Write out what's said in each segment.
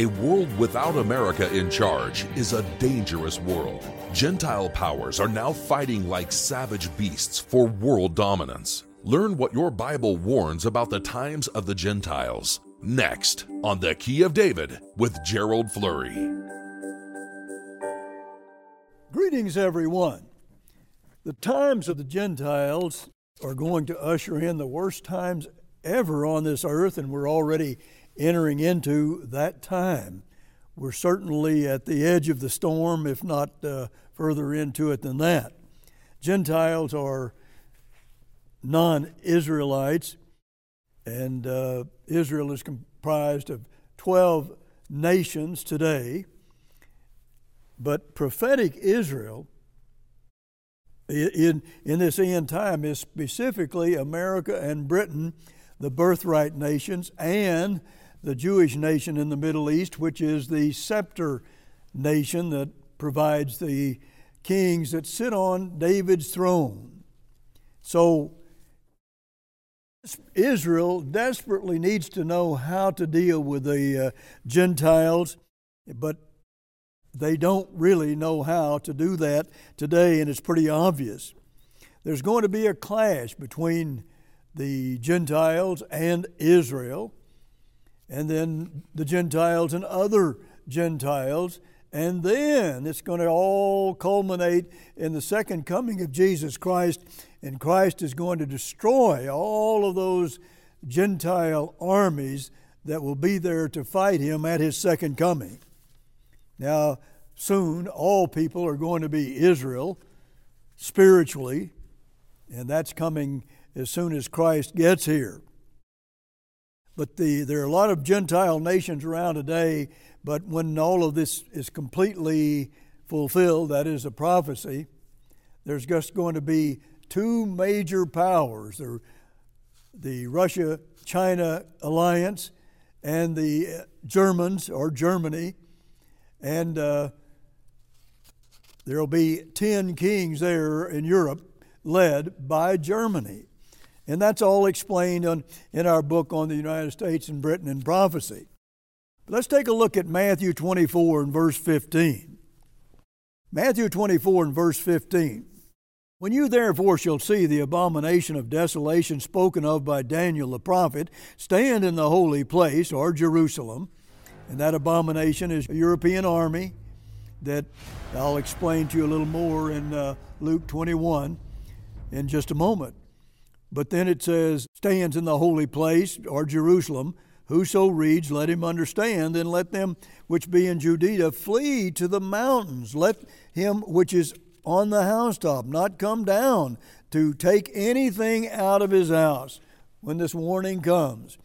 A world without America in charge is a dangerous world. Gentile powers are now fighting like savage beasts for world dominance. Learn what your Bible warns about the times of the Gentiles. Next on The Key of David with Gerald Flurry. Greetings, everyone. The times of the Gentiles are going to usher in the worst times ever on this earth, and we're already entering into that time. We're certainly at the edge of the storm, if not uh, further into it than that. Gentiles are non Israelites, and uh, Israel is comprised of 12 nations today. But prophetic Israel in, in this end time is specifically America and Britain, the birthright nations, and the Jewish nation in the Middle East, which is the scepter nation that provides the kings that sit on David's throne. So, Israel desperately needs to know how to deal with the uh, Gentiles, but they don't really know how to do that today, and it's pretty obvious. There's going to be a clash between the Gentiles and Israel and then the Gentiles and other Gentiles. And then it's going to all culminate in the second coming of Jesus Christ, and Christ is going to destroy all of those Gentile armies that will be there to fight him at his second coming. Now, soon all people are going to be Israel spiritually, and that's coming as soon as Christ gets here. But the, there are a lot of Gentile nations around today, but when all of this is completely fulfilled, that is a prophecy, there's just going to be two major powers the, the Russia China alliance and the Germans or Germany. And uh, there will be 10 kings there in Europe led by Germany. And that's all explained on, in our book on the United States and Britain and prophecy. But let's take a look at Matthew 24 and verse 15. Matthew 24 and verse 15. When you therefore shall see the abomination of desolation spoken of by Daniel the prophet stand in the holy place, or Jerusalem, and that abomination is a European army that I'll explain to you a little more in uh, Luke 21 in just a moment. But then it says, stands in the holy place, or Jerusalem. Whoso reads, let him understand, and let them which be in Judea flee to the mountains. Let him which is on the housetop not come down to take anything out of his house when this warning comes.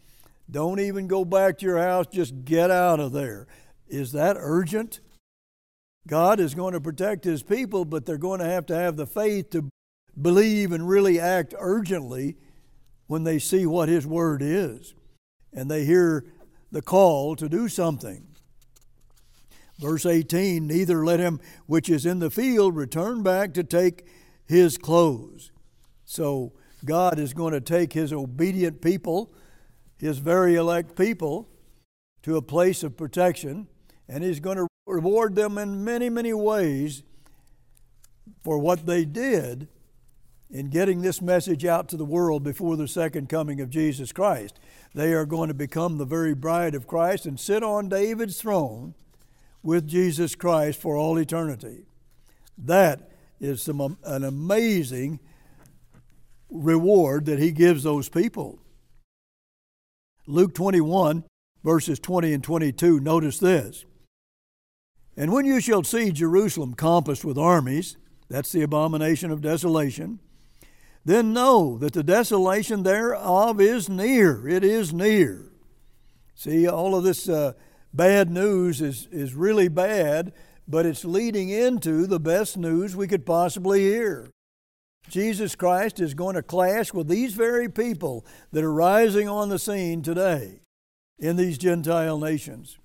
Don't even go back to your house, just get out of there. Is that urgent? God is going to protect his people, but they're going to have to have the faith to believe and really act urgently when they see what His Word is and they hear the call to do something. Verse 18 Neither let him which is in the field return back to take his clothes. So God is going to take his obedient people, his very elect people, to a place of protection, and he's going to reward them in many, many ways for what they did in getting this message out to the world before the second coming of Jesus Christ. They are going to become the very bride of Christ and sit on David's throne with Jesus Christ for all eternity. That is some, an amazing reward that he gives those people. Luke 21, verses 20 and 22, notice this. And when you shall see Jerusalem compassed with armies, that's the abomination of desolation, then know that the desolation thereof is near. It is near. See, all of this uh, bad news is, is really bad, but it's leading into the best news we could possibly hear. Jesus Christ is going to clash with these very people that are rising on the scene today in these Gentile nations.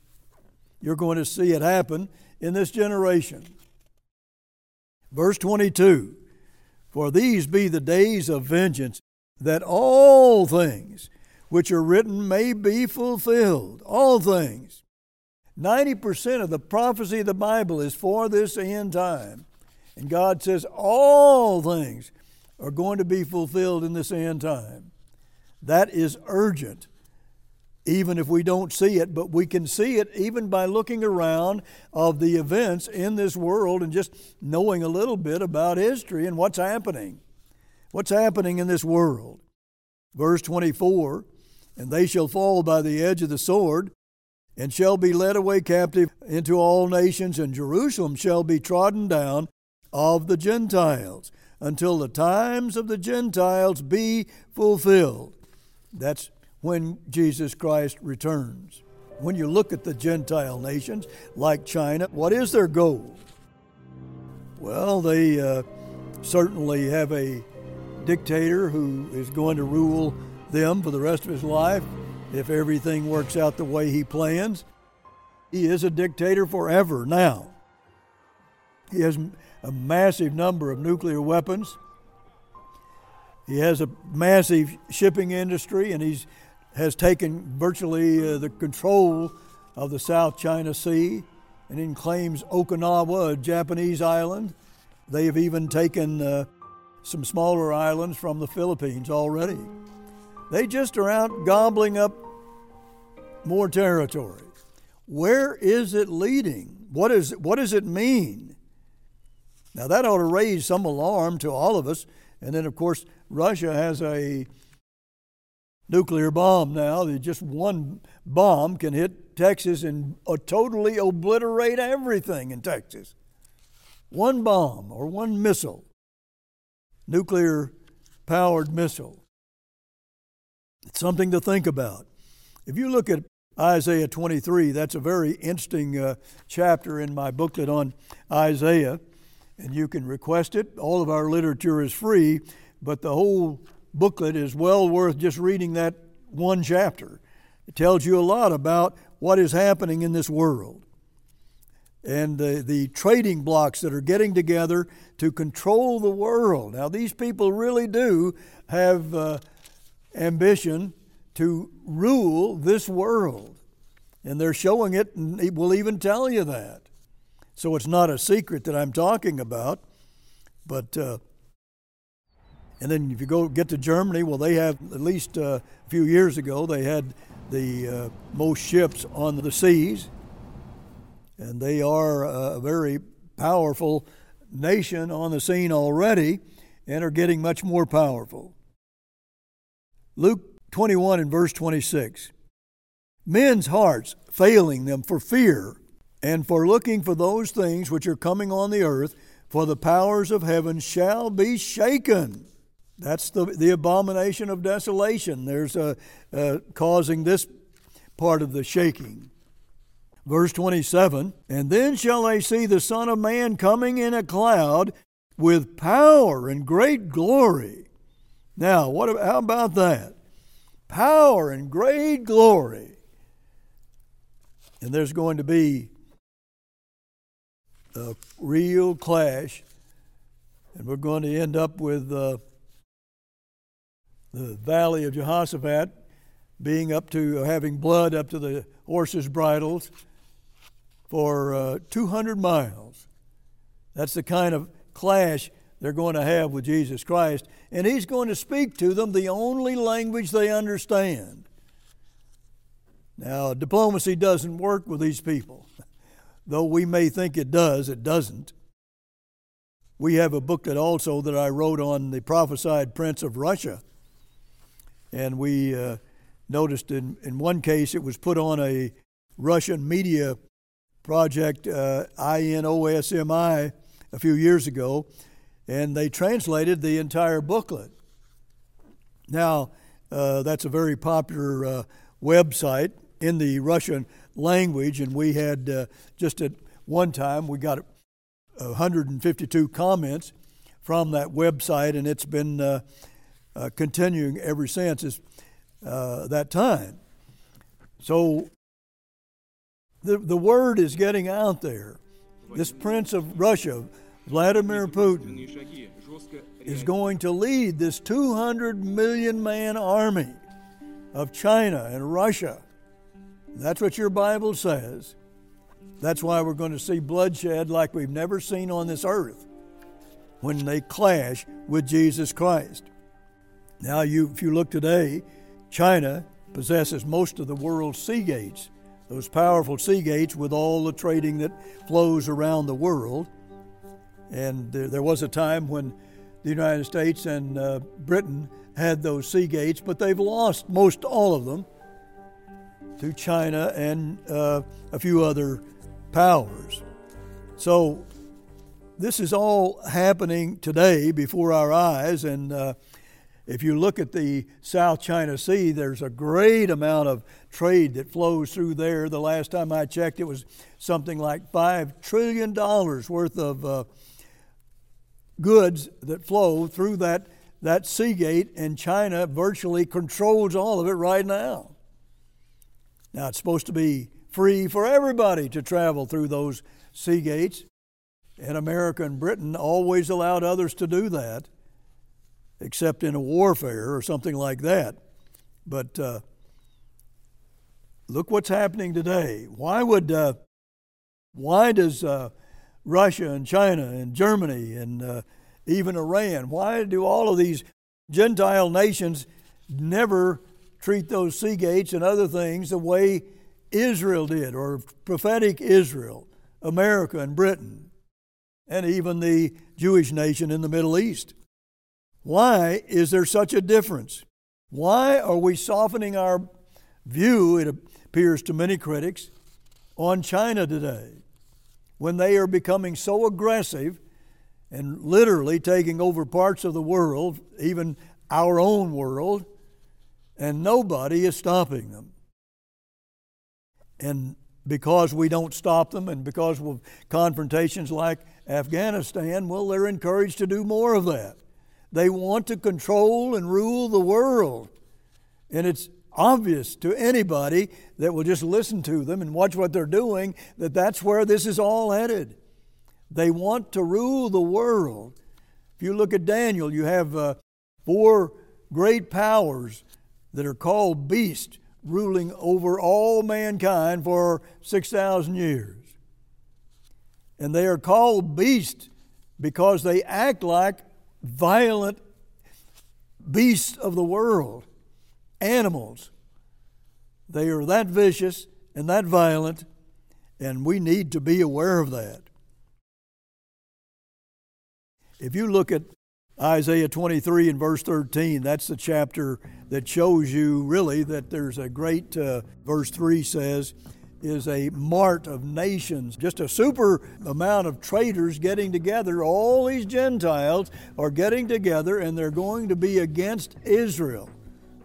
You're going to see it happen in this generation. Verse 22 for these be the days of vengeance, that all things which are written may be fulfilled. All things. 90% of the prophecy of the Bible is for this end time. And God says all things are going to be fulfilled in this end time. That is urgent, even if we don't see it, but we can see it even by looking around of the events in this world and just knowing a little bit about history and what's happening. What's happening in this world? Verse 24 And they shall fall by the edge of the sword, and shall be led away captive into all nations, and Jerusalem shall be trodden down of the Gentiles, until the times of the Gentiles be fulfilled. That's when Jesus Christ returns. When you look at the Gentile nations like China, what is their goal? Well, they uh, certainly have a dictator who is going to rule them for the rest of his life if everything works out the way he plans. He is a dictator forever now. He has a massive number of nuclear weapons. He has a massive shipping industry, and he has taken virtually uh, the control of the South China Sea and then claims Okinawa, a Japanese island. They have even taken uh, some smaller islands from the Philippines already. They just are out gobbling up more territory. Where is it leading? What, is, what does it mean? Now, that ought to raise some alarm to all of us. And then, of course, Russia has a nuclear bomb now. Just one bomb can hit Texas and uh, totally obliterate everything in Texas. One bomb or one missile, nuclear powered missile. It's something to think about. If you look at Isaiah 23, that's a very interesting uh, chapter in my booklet on Isaiah and you can request it. All of our literature is free, but the whole booklet is well worth just reading that one chapter. It tells you a lot about what is happening in this world and the, the trading blocs that are getting together to control the world. Now, these people really do have uh, ambition to rule this world, and they're showing it, and it will even tell you that. So it's not a secret that I'm talking about. But, uh, and then if you go get to Germany, well, they have, at least uh, a few years ago, they had the uh, most ships on the seas. And they are a very powerful nation on the scene already and are getting much more powerful. Luke 21 and verse 26. Men's hearts failing them for fear and for looking for those things which are coming on the earth, for the powers of heaven shall be shaken. That's the, the abomination of desolation. There's a, uh, causing this part of the shaking. Verse 27 And then shall they see the Son of Man coming in a cloud with power and great glory. Now, what, how about that? Power and great glory. And there's going to be a real clash, and we're going to end up with uh, the valley of Jehoshaphat being up to having blood up to the horses' bridles for uh, 200 miles. That's the kind of clash they're going to have with Jesus Christ, and He's going to speak to them the only language they understand. Now, diplomacy doesn't work with these people. Though we may think it does, it doesn't. We have a booklet also that I wrote on the prophesied prince of Russia. And we uh, noticed in, in one case it was put on a Russian media project, uh, INOSMI, a few years ago, and they translated the entire booklet. Now, uh, that's a very popular uh, website in the Russian language, and we had uh, just at one time we got 152 comments from that website, and it's been uh, continuing ever since uh, that time. So the, the word is getting out there. This prince of Russia, Vladimir Putin, is going to lead this 200 million man army of China and Russia that's what your Bible says. That's why we're going to see bloodshed like we've never seen on this earth when they clash with Jesus Christ. Now, you, if you look today, China possesses most of the world's sea gates, those powerful sea gates with all the trading that flows around the world. And there, there was a time when the United States and uh, Britain had those sea gates, but they've lost most all of them to China and uh, a few other powers. So this is all happening today before our eyes, and uh, if you look at the South China Sea, there's a great amount of trade that flows through there. The last time I checked, it was something like $5 trillion worth of uh, goods that flow through that, that sea gate, and China virtually controls all of it right now. Now, it's supposed to be free for everybody to travel through those sea gates, and America and Britain always allowed others to do that, except in a warfare or something like that. But uh, look what's happening today. Why would uh, why does uh, Russia and China and Germany and uh, even Iran why do all of these Gentile nations never treat those sea gates and other things the way Israel did, or prophetic Israel, America and Britain, and even the Jewish nation in the Middle East. Why is there such a difference? Why are we softening our view, it appears to many critics, on China today when they are becoming so aggressive and literally taking over parts of the world, even our own world, and nobody is stopping them. And because we don't stop them and because of confrontations like Afghanistan, well, they're encouraged to do more of that. They want to control and rule the world. And it's obvious to anybody that will just listen to them and watch what they're doing that that's where this is all headed. They want to rule the world. If you look at Daniel, you have uh, four great powers that are called beasts ruling over all mankind for 6,000 years. And they are called beasts because they act like violent beasts of the world, animals. They are that vicious and that violent, and we need to be aware of that. If you look at Isaiah 23 and verse 13, that's the chapter that shows you really that there's a great, uh, verse 3 says, is a mart of nations, just a super amount of traders getting together. All these Gentiles are getting together and they're going to be against Israel,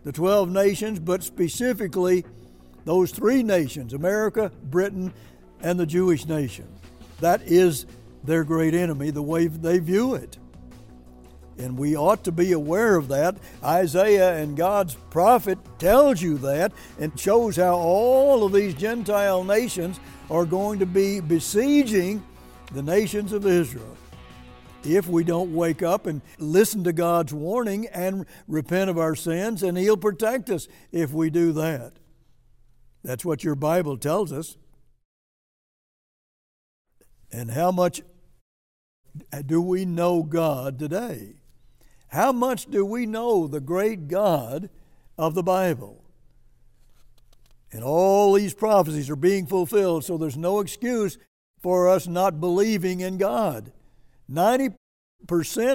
the 12 nations, but specifically those three nations America, Britain, and the Jewish nation. That is their great enemy, the way they view it. And we ought to be aware of that. Isaiah and God's prophet tells you that and shows how all of these Gentile nations are going to be besieging the nations of Israel. If we don't wake up and listen to God's warning and repent of our sins, and He'll protect us if we do that. That's what your Bible tells us. And how much do we know God today? How much do we know the great God of the Bible? And all these prophecies are being fulfilled, so there's no excuse for us not believing in God. 90%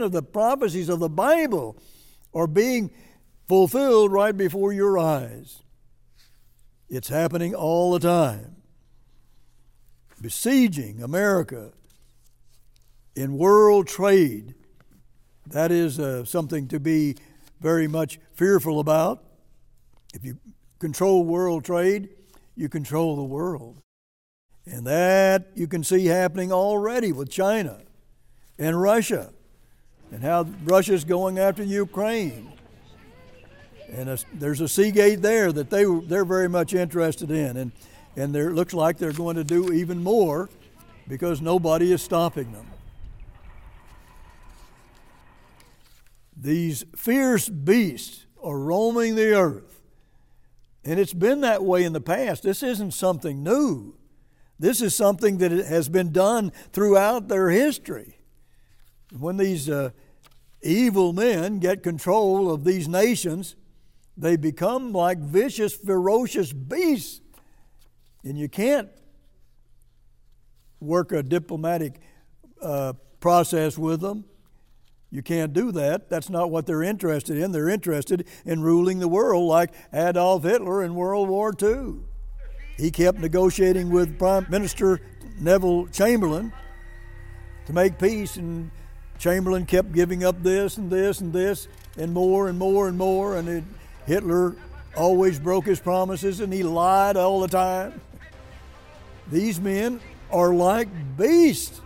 of the prophecies of the Bible are being fulfilled right before your eyes. It's happening all the time. Besieging America in world trade that is uh, something to be very much fearful about. If you control world trade, you control the world. And that you can see happening already with China and Russia and how Russia's going after Ukraine. And a, there's a seagate there that they, they're very much interested in. And, and it looks like they're going to do even more because nobody is stopping them. These fierce beasts are roaming the earth. And it's been that way in the past. This isn't something new. This is something that has been done throughout their history. When these uh, evil men get control of these nations, they become like vicious, ferocious beasts. And you can't work a diplomatic uh, process with them. You can't do that. That's not what they're interested in. They're interested in ruling the world like Adolf Hitler in World War II. He kept negotiating with Prime Minister Neville Chamberlain to make peace, and Chamberlain kept giving up this and this and this and more and more and more, and it, Hitler always broke his promises and he lied all the time. These men are like beasts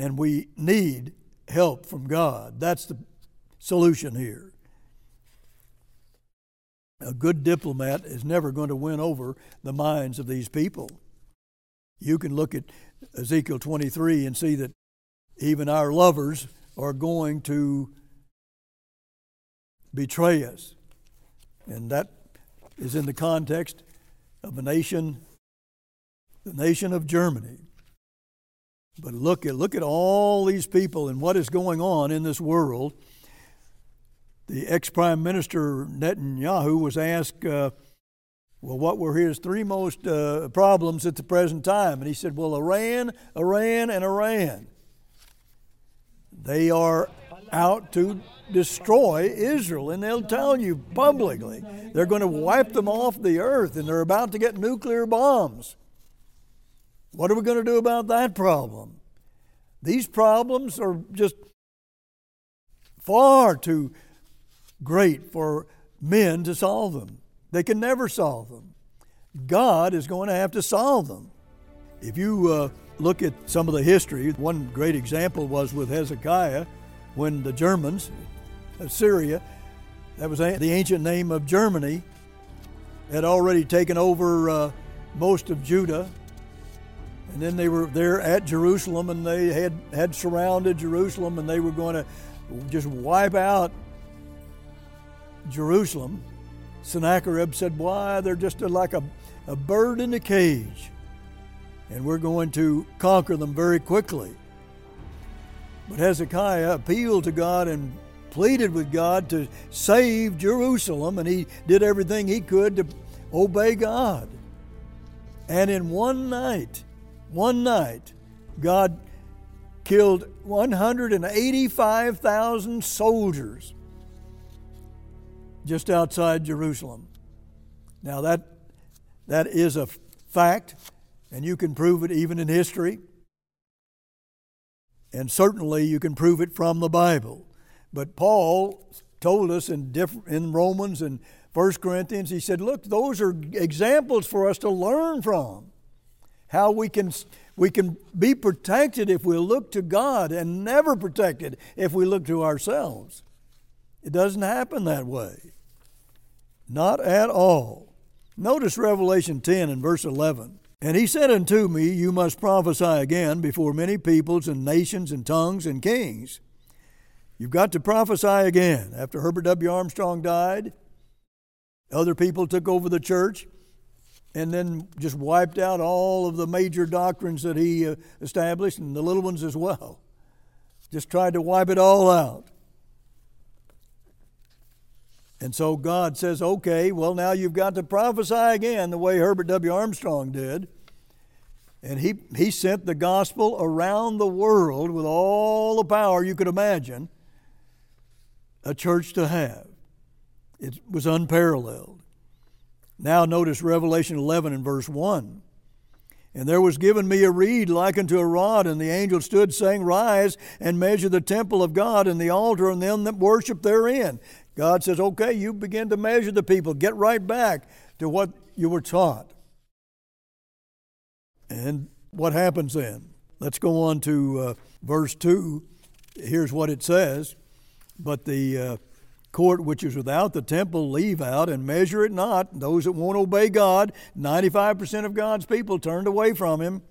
and we need help from God. That's the solution here. A good diplomat is never going to win over the minds of these people. You can look at Ezekiel 23 and see that even our lovers are going to betray us. And that is in the context of a nation, the nation of Germany. But look at, look at all these people and what is going on in this world. The ex Prime Minister Netanyahu was asked, uh, well, what were his three most uh, problems at the present time? And he said, well, Iran, Iran, and Iran. They are out to destroy Israel, and they'll tell you publicly they're going to wipe them off the earth, and they're about to get nuclear bombs. What are we going to do about that problem? These problems are just far too great for men to solve them. They can never solve them. God is going to have to solve them. If you uh, look at some of the history, one great example was with Hezekiah when the Germans, Assyria, that was the ancient name of Germany, had already taken over uh, most of Judah and then they were there at Jerusalem and they had, had surrounded Jerusalem and they were going to just wipe out Jerusalem. Sennacherib said, Why, they're just like a, a bird in a cage. And we're going to conquer them very quickly. But Hezekiah appealed to God and pleaded with God to save Jerusalem, and he did everything he could to obey God. And in one night, one night, God killed 185,000 soldiers just outside Jerusalem. Now, that, that is a fact, and you can prove it even in history. And certainly you can prove it from the Bible. But Paul told us in, in Romans and 1 Corinthians, he said, Look, those are examples for us to learn from how we can, we can be protected if we look to God and never protected if we look to ourselves. It doesn't happen that way. Not at all. Notice Revelation 10 and verse 11. And he said unto me, You must prophesy again before many peoples and nations and tongues and kings. You've got to prophesy again. After Herbert W. Armstrong died, other people took over the church and then just wiped out all of the major doctrines that he uh, established and the little ones as well. Just tried to wipe it all out. And so God says, okay, well, now you've got to prophesy again the way Herbert W. Armstrong did. And he, he sent the gospel around the world with all the power you could imagine a church to have. It was unparalleled. Now, notice Revelation 11 and verse 1. And there was given me a reed like unto a rod, and the angel stood, saying, Rise and measure the temple of God and the altar and them that worship therein. God says, Okay, you begin to measure the people. Get right back to what you were taught. And what happens then? Let's go on to uh, verse 2. Here's what it says. But the. Uh, court which is without the temple leave out and measure it not. Those that won't obey God, 95% of God's people turned away from him.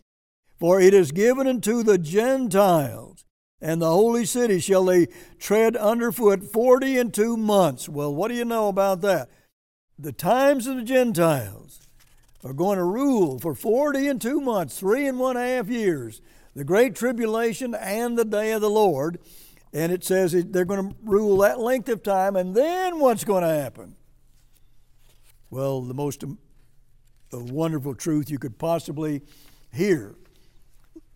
For it is given unto the Gentiles, and the holy city shall they tread underfoot forty and two months. Well, what do you know about that? The times of the Gentiles are going to rule for 40 and two months, three and one half years, the great tribulation and the day of the Lord. And it says they're going to rule that length of time, and then what's going to happen? Well, the most um, wonderful truth you could possibly hear.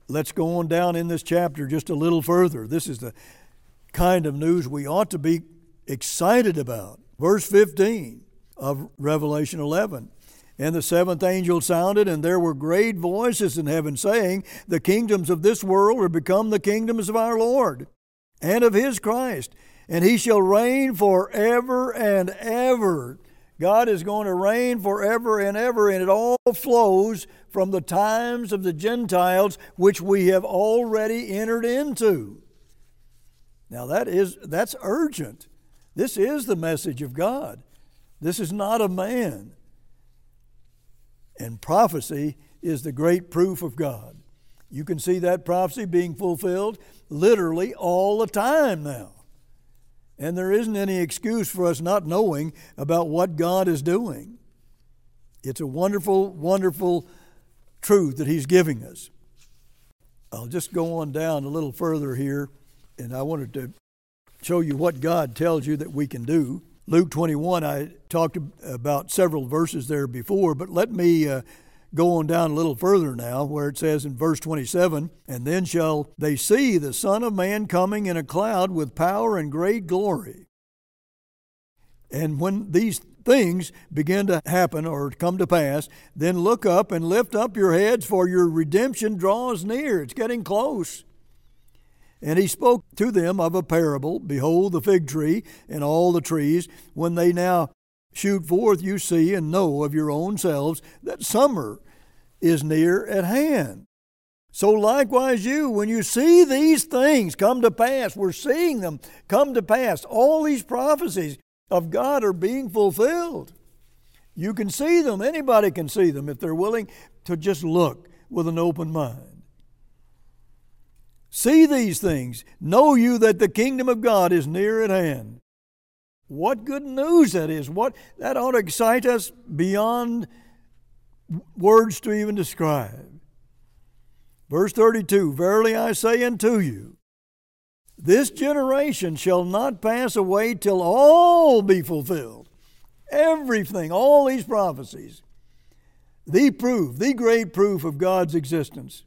Let's go on down in this chapter just a little further. This is the kind of news we ought to be excited about. Verse 15 of Revelation 11. And the seventh angel sounded, and there were great voices in heaven saying, The kingdoms of this world are become the kingdoms of our Lord and of his Christ, and he shall reign forever and ever. God is going to reign forever and ever, and it all flows from the times of the Gentiles, which we have already entered into. Now that is that's urgent. This is the message of God. This is not a man. And prophecy is the great proof of God. You can see that prophecy being fulfilled literally all the time now. And there isn't any excuse for us not knowing about what God is doing. It's a wonderful, wonderful truth that He's giving us. I'll just go on down a little further here, and I wanted to show you what God tells you that we can do. Luke 21, I talked about several verses there before, but let me uh, go on down a little further now, where it says in verse 27 And then shall they see the Son of Man coming in a cloud with power and great glory. And when these things begin to happen or come to pass, then look up and lift up your heads, for your redemption draws near. It's getting close. And he spoke to them of a parable Behold, the fig tree and all the trees, when they now shoot forth, you see and know of your own selves that summer is near at hand. So likewise, you, when you see these things come to pass, we're seeing them come to pass. All these prophecies of God are being fulfilled. You can see them. Anybody can see them if they're willing to just look with an open mind. See these things. Know you that the kingdom of God is near at hand. What good news that is. What that ought to excite us beyond words to even describe. Verse 32 Verily I say unto you, this generation shall not pass away till all be fulfilled. Everything, all these prophecies. The proof, the great proof of God's existence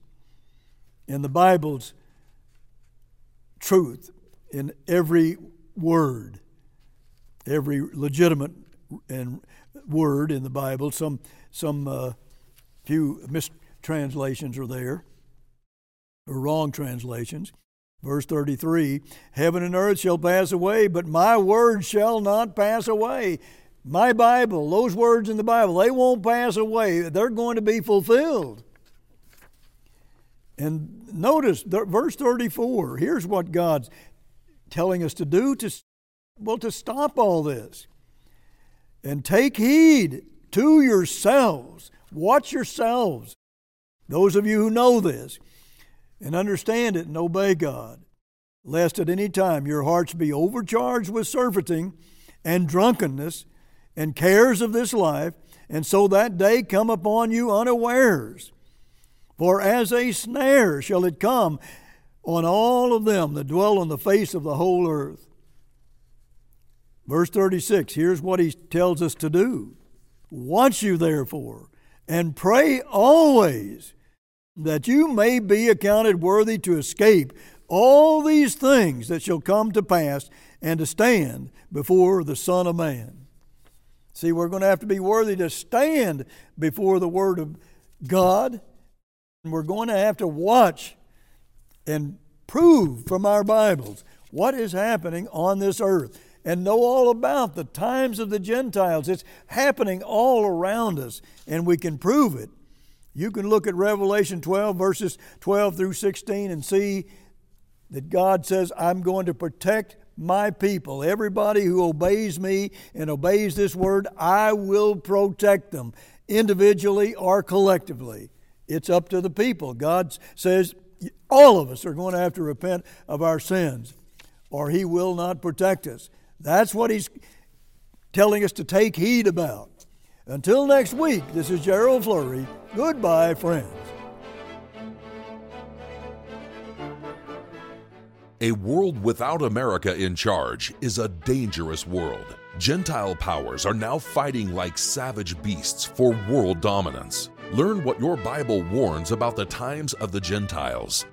in the Bible's truth in every word, every legitimate and word in the Bible. Some some uh, few mistranslations are there, or wrong translations. Verse 33 Heaven and earth shall pass away, but my word shall not pass away. My Bible, those words in the Bible, they won't pass away. They're going to be fulfilled. And notice verse 34. Here's what God's telling us to do to well to stop all this. And take heed to yourselves. Watch yourselves. Those of you who know this and understand it and obey God, lest at any time your hearts be overcharged with surfeiting and drunkenness and cares of this life, and so that day come upon you unawares. For as a snare shall it come on all of them that dwell on the face of the whole earth. Verse 36, here's what he tells us to do. Watch you therefore, and pray always that you may be accounted worthy to escape all these things that shall come to pass and to stand before the Son of Man. See, we're going to have to be worthy to stand before the Word of God, and we're going to have to watch and prove from our Bibles what is happening on this earth and know all about the times of the Gentiles. It's happening all around us, and we can prove it. You can look at Revelation 12, verses 12 through 16, and see that God says, I'm going to protect my people. Everybody who obeys me and obeys this word, I will protect them, individually or collectively. It's up to the people. God says all of us are going to have to repent of our sins, or He will not protect us. That's what he's telling us to take heed about. Until next week, this is Gerald Flurry. Goodbye, friends. A world without America in charge is a dangerous world. Gentile powers are now fighting like savage beasts for world dominance. Learn what your Bible warns about the times of the Gentiles.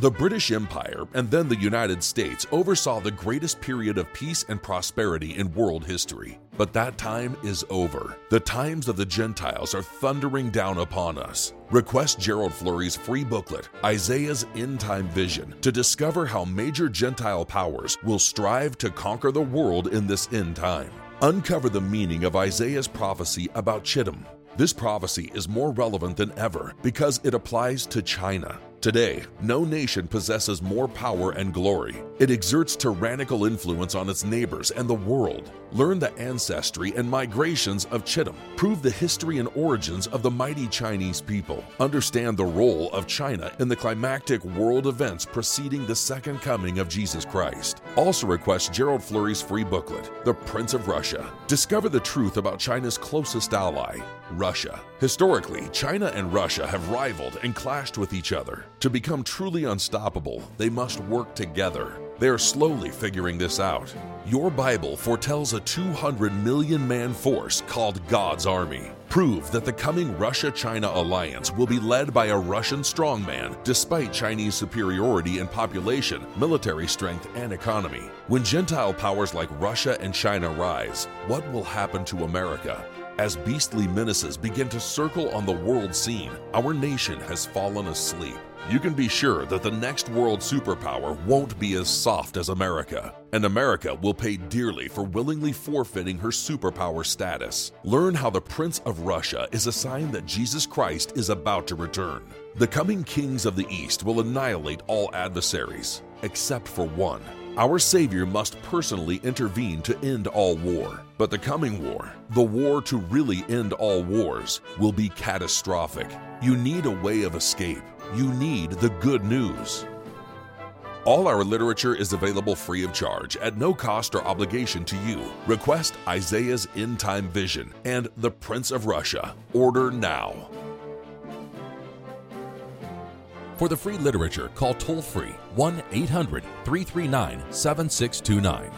The British Empire and then the United States oversaw the greatest period of peace and prosperity in world history. But that time is over. The times of the Gentiles are thundering down upon us. Request Gerald Flurry's free booklet, Isaiah's End Time Vision, to discover how major Gentile powers will strive to conquer the world in this end time. Uncover the meaning of Isaiah's prophecy about Chittim. This prophecy is more relevant than ever because it applies to China. Today, no nation possesses more power and glory. It exerts tyrannical influence on its neighbors and the world. Learn the ancestry and migrations of Chittim. Prove the history and origins of the mighty Chinese people. Understand the role of China in the climactic world events preceding the second coming of Jesus Christ. Also request Gerald Flurry's free booklet, The Prince of Russia. Discover the truth about China's closest ally, Russia. Historically, China and Russia have rivaled and clashed with each other. To become truly unstoppable, they must work together. They are slowly figuring this out. Your Bible foretells a 200 million man force called God's Army. Prove that the coming Russia China alliance will be led by a Russian strongman despite Chinese superiority in population, military strength, and economy. When Gentile powers like Russia and China rise, what will happen to America? As beastly menaces begin to circle on the world scene, our nation has fallen asleep. You can be sure that the next world superpower won't be as soft as America, and America will pay dearly for willingly forfeiting her superpower status. Learn how the Prince of Russia is a sign that Jesus Christ is about to return. The coming kings of the East will annihilate all adversaries, except for one. Our Savior must personally intervene to end all war. But the coming war, the war to really end all wars, will be catastrophic. You need a way of escape. You need the good news. All our literature is available free of charge at no cost or obligation to you. Request Isaiah's End Time Vision and The Prince of Russia. Order now. For the free literature, call toll free 1 800 339 7629.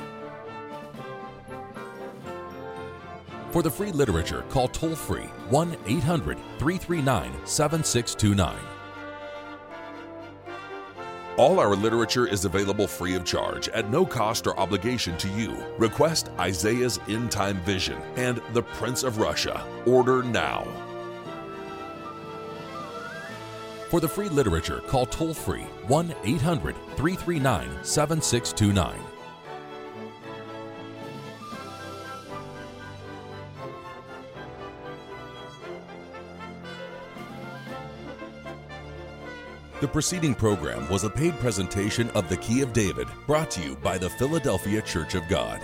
For the free literature, call toll free 1 800 339 7629. All our literature is available free of charge at no cost or obligation to you. Request Isaiah's End Time Vision and The Prince of Russia. Order now. For the free literature, call toll free 1 800 339 7629. The preceding program was a paid presentation of the Key of David, brought to you by the Philadelphia Church of God.